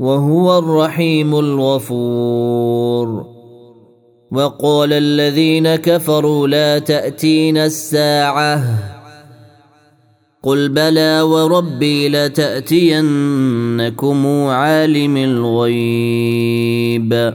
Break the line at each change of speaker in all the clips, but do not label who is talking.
وهو الرحيم الغفور. وقال الذين كفروا لا تاتين الساعة. قل بلى وربي لتأتينكم عالم الغيب.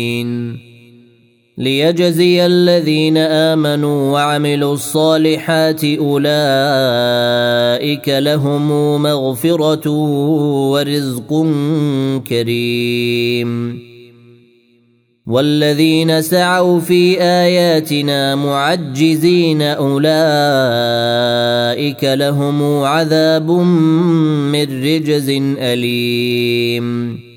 ليجزي الذين آمنوا وعملوا الصالحات أولئك لهم مغفرة ورزق كريم. والذين سعوا في آياتنا معجزين أولئك لهم عذاب من رجز أليم.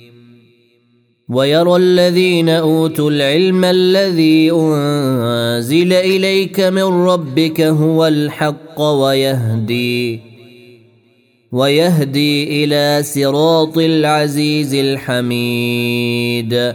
ويرى الذين أوتوا العلم الذي أنزل إليك من ربك هو الحق ويهدي ويهدي إلى صراط العزيز الحميد.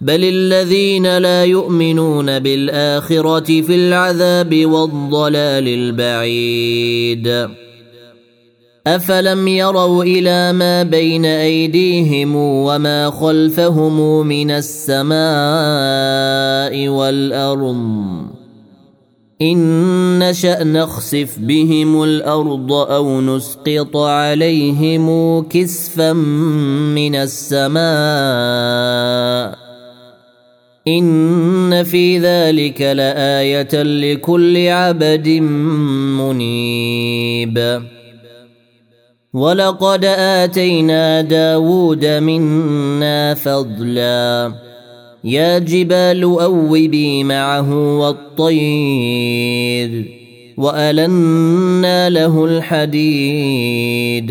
بل الذين لا يؤمنون بالاخره في العذاب والضلال البعيد افلم يروا إلى ما بين ايديهم وما خلفهم من السماء والارض ان نشا نخسف بهم الأرض أو نسقط عليهم كسفا من السماء ان في ذلك لايه لكل عبد منيب. ولقد اتينا داود منا فضلا. يا جبال اوبي معه والطير والنا له الحديد.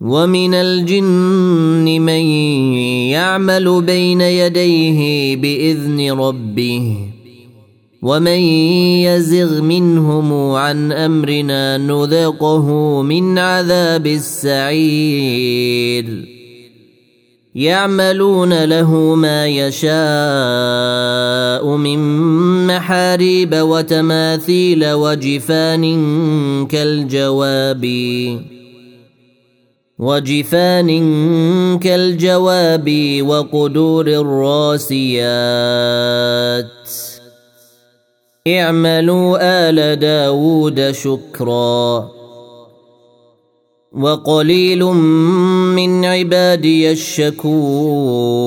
ومن الجن من يعمل بين يديه باذن ربه ومن يزغ منهم عن امرنا نذقه من عذاب السعير يعملون له ما يشاء من محاريب وتماثيل وجفان كالجواب وجفان كالجواب وقدور الراسيات. اعملوا آل داود شكرا. وقليل من عبادي الشكور.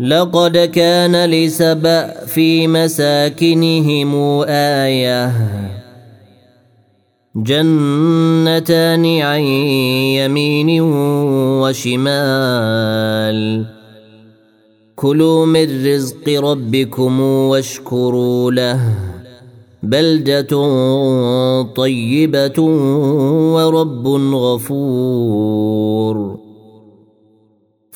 لقد كان لسبأ في مساكنهم آية. جنتان عن يمين وشمال. كلوا من رزق ربكم واشكروا له. بلدة طيبة ورب غفور.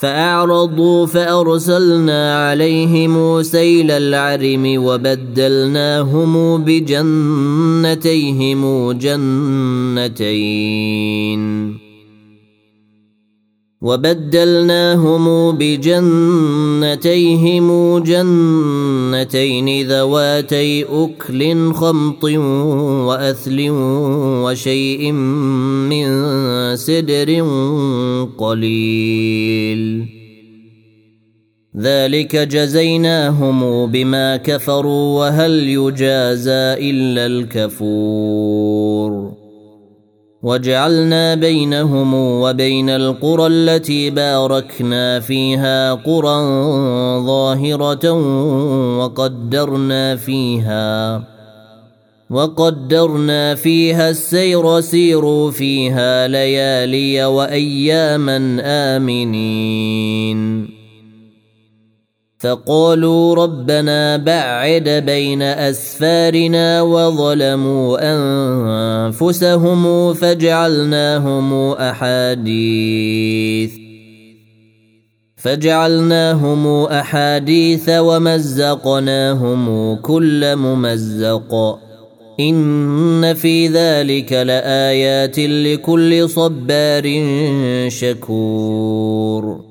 فأعرضوا فأرسلنا عليهم سيل العرم وبدلناهم بجنتيهم جنتين. وبدلناهم بجنتيهم جنتين ذواتي أكل خمط وأثل وشيء من سدر قليل. ذلك جزيناهم بما كفروا وهل يجازى إلا الكفور. وجعلنا بينهم وبين القرى التي باركنا فيها قرى ظاهرة وقدرنا فيها وقدرنا فيها السير سيروا فيها ليالي وأياما آمنين. فقالوا ربنا بعد بين أسفارنا وظلموا أنفسهم فجعلناهم أحاديث فجعلناهم أحاديث ومزقناهم كل ممزق إن في ذلك لآيات لكل صبار شكور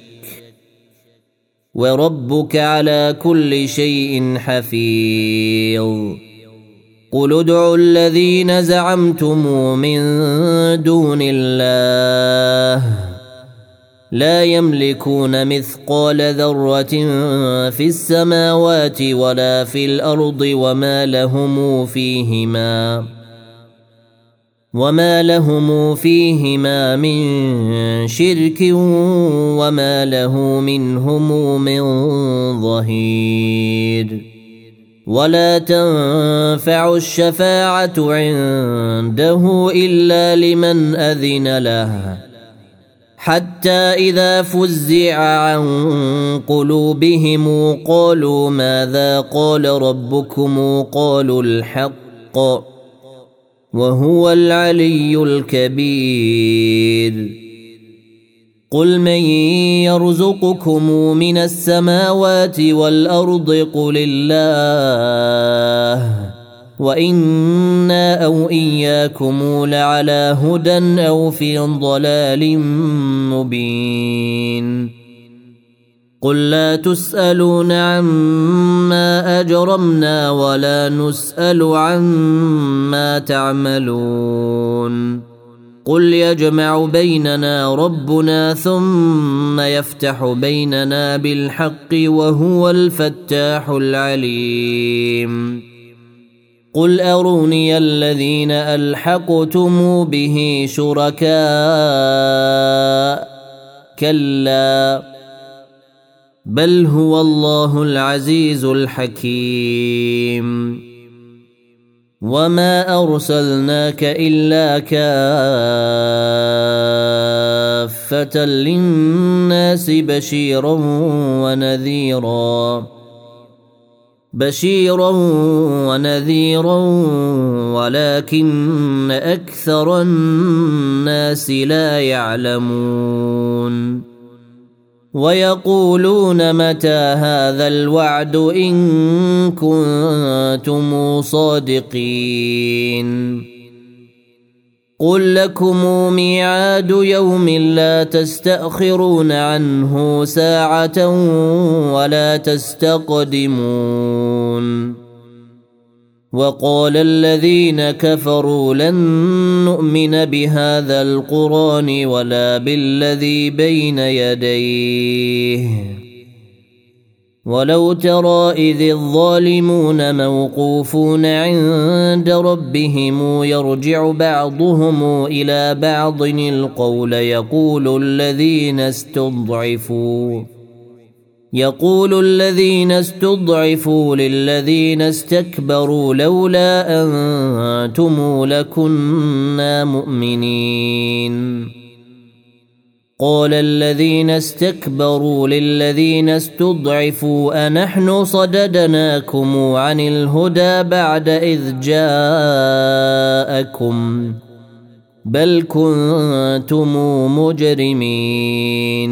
وربك على كل شيء حفيظ. قل ادعوا الذين زعمتم من دون الله. لا يملكون مثقال ذرة في السماوات ولا في الأرض وما لهم فيهما. وما لهم فيهما من شرك وما له منهم من ظهير ولا تنفع الشفاعه عنده الا لمن اذن له حتى اذا فزع عن قلوبهم قالوا ماذا قال ربكم قالوا الحق وهو العلي الكبير. قل من يرزقكم من السماوات والأرض قل الله وإنا أو إياكم لعلى هدى أو في ضلال مبين. قل لا تسألون عما أجرمنا ولا نسأل عما تعملون. قل يجمع بيننا ربنا ثم يفتح بيننا بالحق وهو الفتاح العليم. قل أروني الذين ألحقتم به شركاء. كلا. بل هو الله العزيز الحكيم. وما أرسلناك إلا كافة للناس بشيرا ونذيرا. بشيرا ونذيرا ولكن أكثر الناس لا يعلمون. ويقولون متى هذا الوعد إن كنتم صادقين. قل لكم ميعاد يوم لا تستأخرون عنه ساعة ولا تستقدمون. وقال الذين كفروا لن نؤمن بهذا القرآن ولا بالذي بين يديه. ولو ترى إذ الظالمون موقوفون عند ربهم يرجع بعضهم إلى بعض القول يقول الذين استضعفوا. يقول الذين استضعفوا للذين استكبروا لولا أنتم لكنا مؤمنين. قال الذين استكبروا للذين استضعفوا أنحن صددناكم عن الهدى بعد إذ جاءكم بل كنتم مجرمين.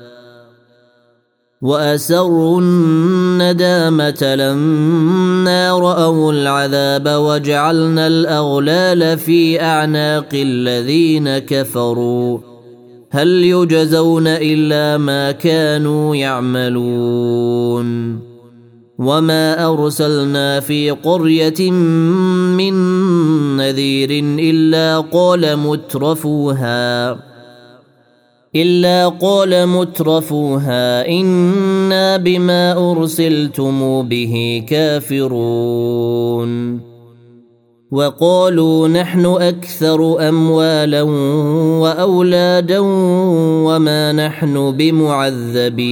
وأسروا الندامة لما رأوا العذاب وجعلنا الأغلال في أعناق الذين كفروا. هل يجزون إلا ما كانوا يعملون. وما أرسلنا في قرية من نذير إلا قال مترفوها. إلا قال مترفوها إنا بما أرسلتم به كافرون. وقالوا نحن أكثر أموالا وأولادا وما نحن بمعذبين.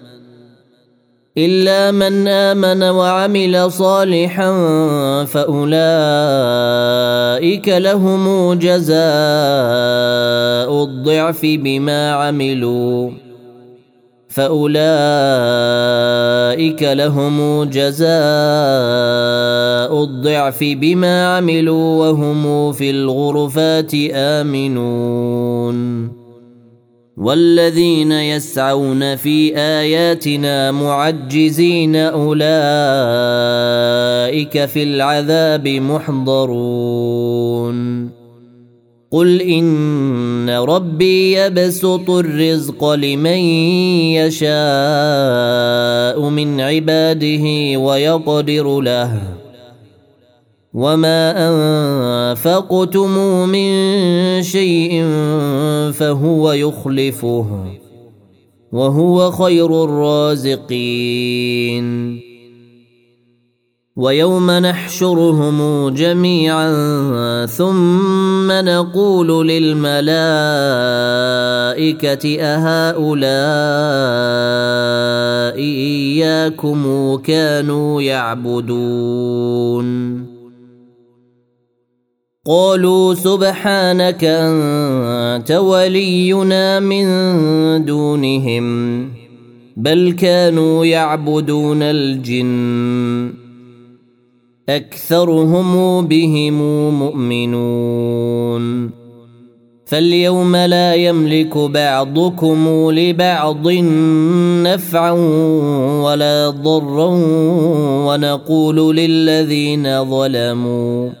إلا من آمن وعمل صالحا فأولئك لهم جزاء الضعف بما عملوا. فأولئك لهم جزاء الضعف بما عملوا وهم في الغرفات آمنون. والذين يسعون في آياتنا معجزين أولئك في العذاب محضرون. قل إن ربي يبسط الرزق لمن يشاء من عباده ويقدر له. وما انفقتم من شيء فهو يخلفه وهو خير الرازقين ويوم نحشرهم جميعا ثم نقول للملائكه اهؤلاء اياكم كانوا يعبدون قالوا سبحانك أنت ولينا من دونهم بل كانوا يعبدون الجن. أكثرهم بهم مؤمنون. فاليوم لا يملك بعضكم لبعض نفعا ولا ضرا ونقول للذين ظلموا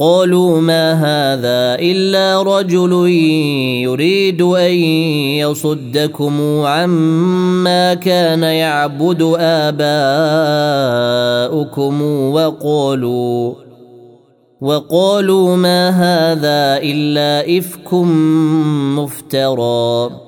قالوا ما هذا إلا رجل يريد أن يصدكم عما كان يعبد آباؤكم وقالوا وقالوا ما هذا إلا إفك مفترى.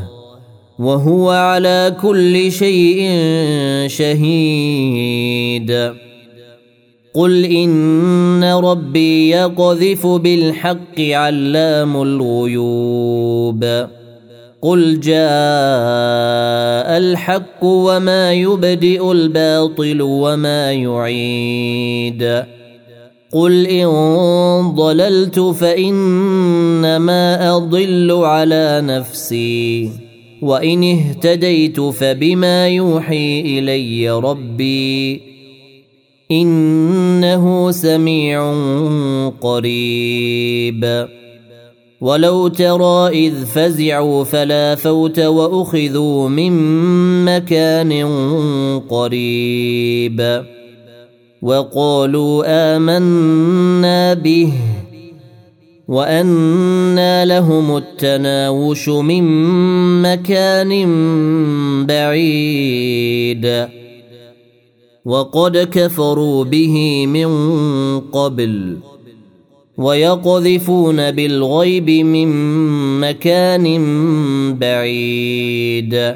وهو على كل شيء شهيد. قل إن ربي يقذف بالحق علام الغيوب. قل جاء الحق وما يبدئ الباطل وما يعيد. قل إن ضللت فإنما أضل على نفسي. وإن اهتديت فبما يوحي إلي ربي إنه سميع قريب. ولو ترى إذ فزعوا فلا فوت وأخذوا من مكان قريب. وقالوا آمنا به وأنى لهم التناوش من مكان بعيد وقد كفروا به من قبل ويقذفون بالغيب من مكان بعيد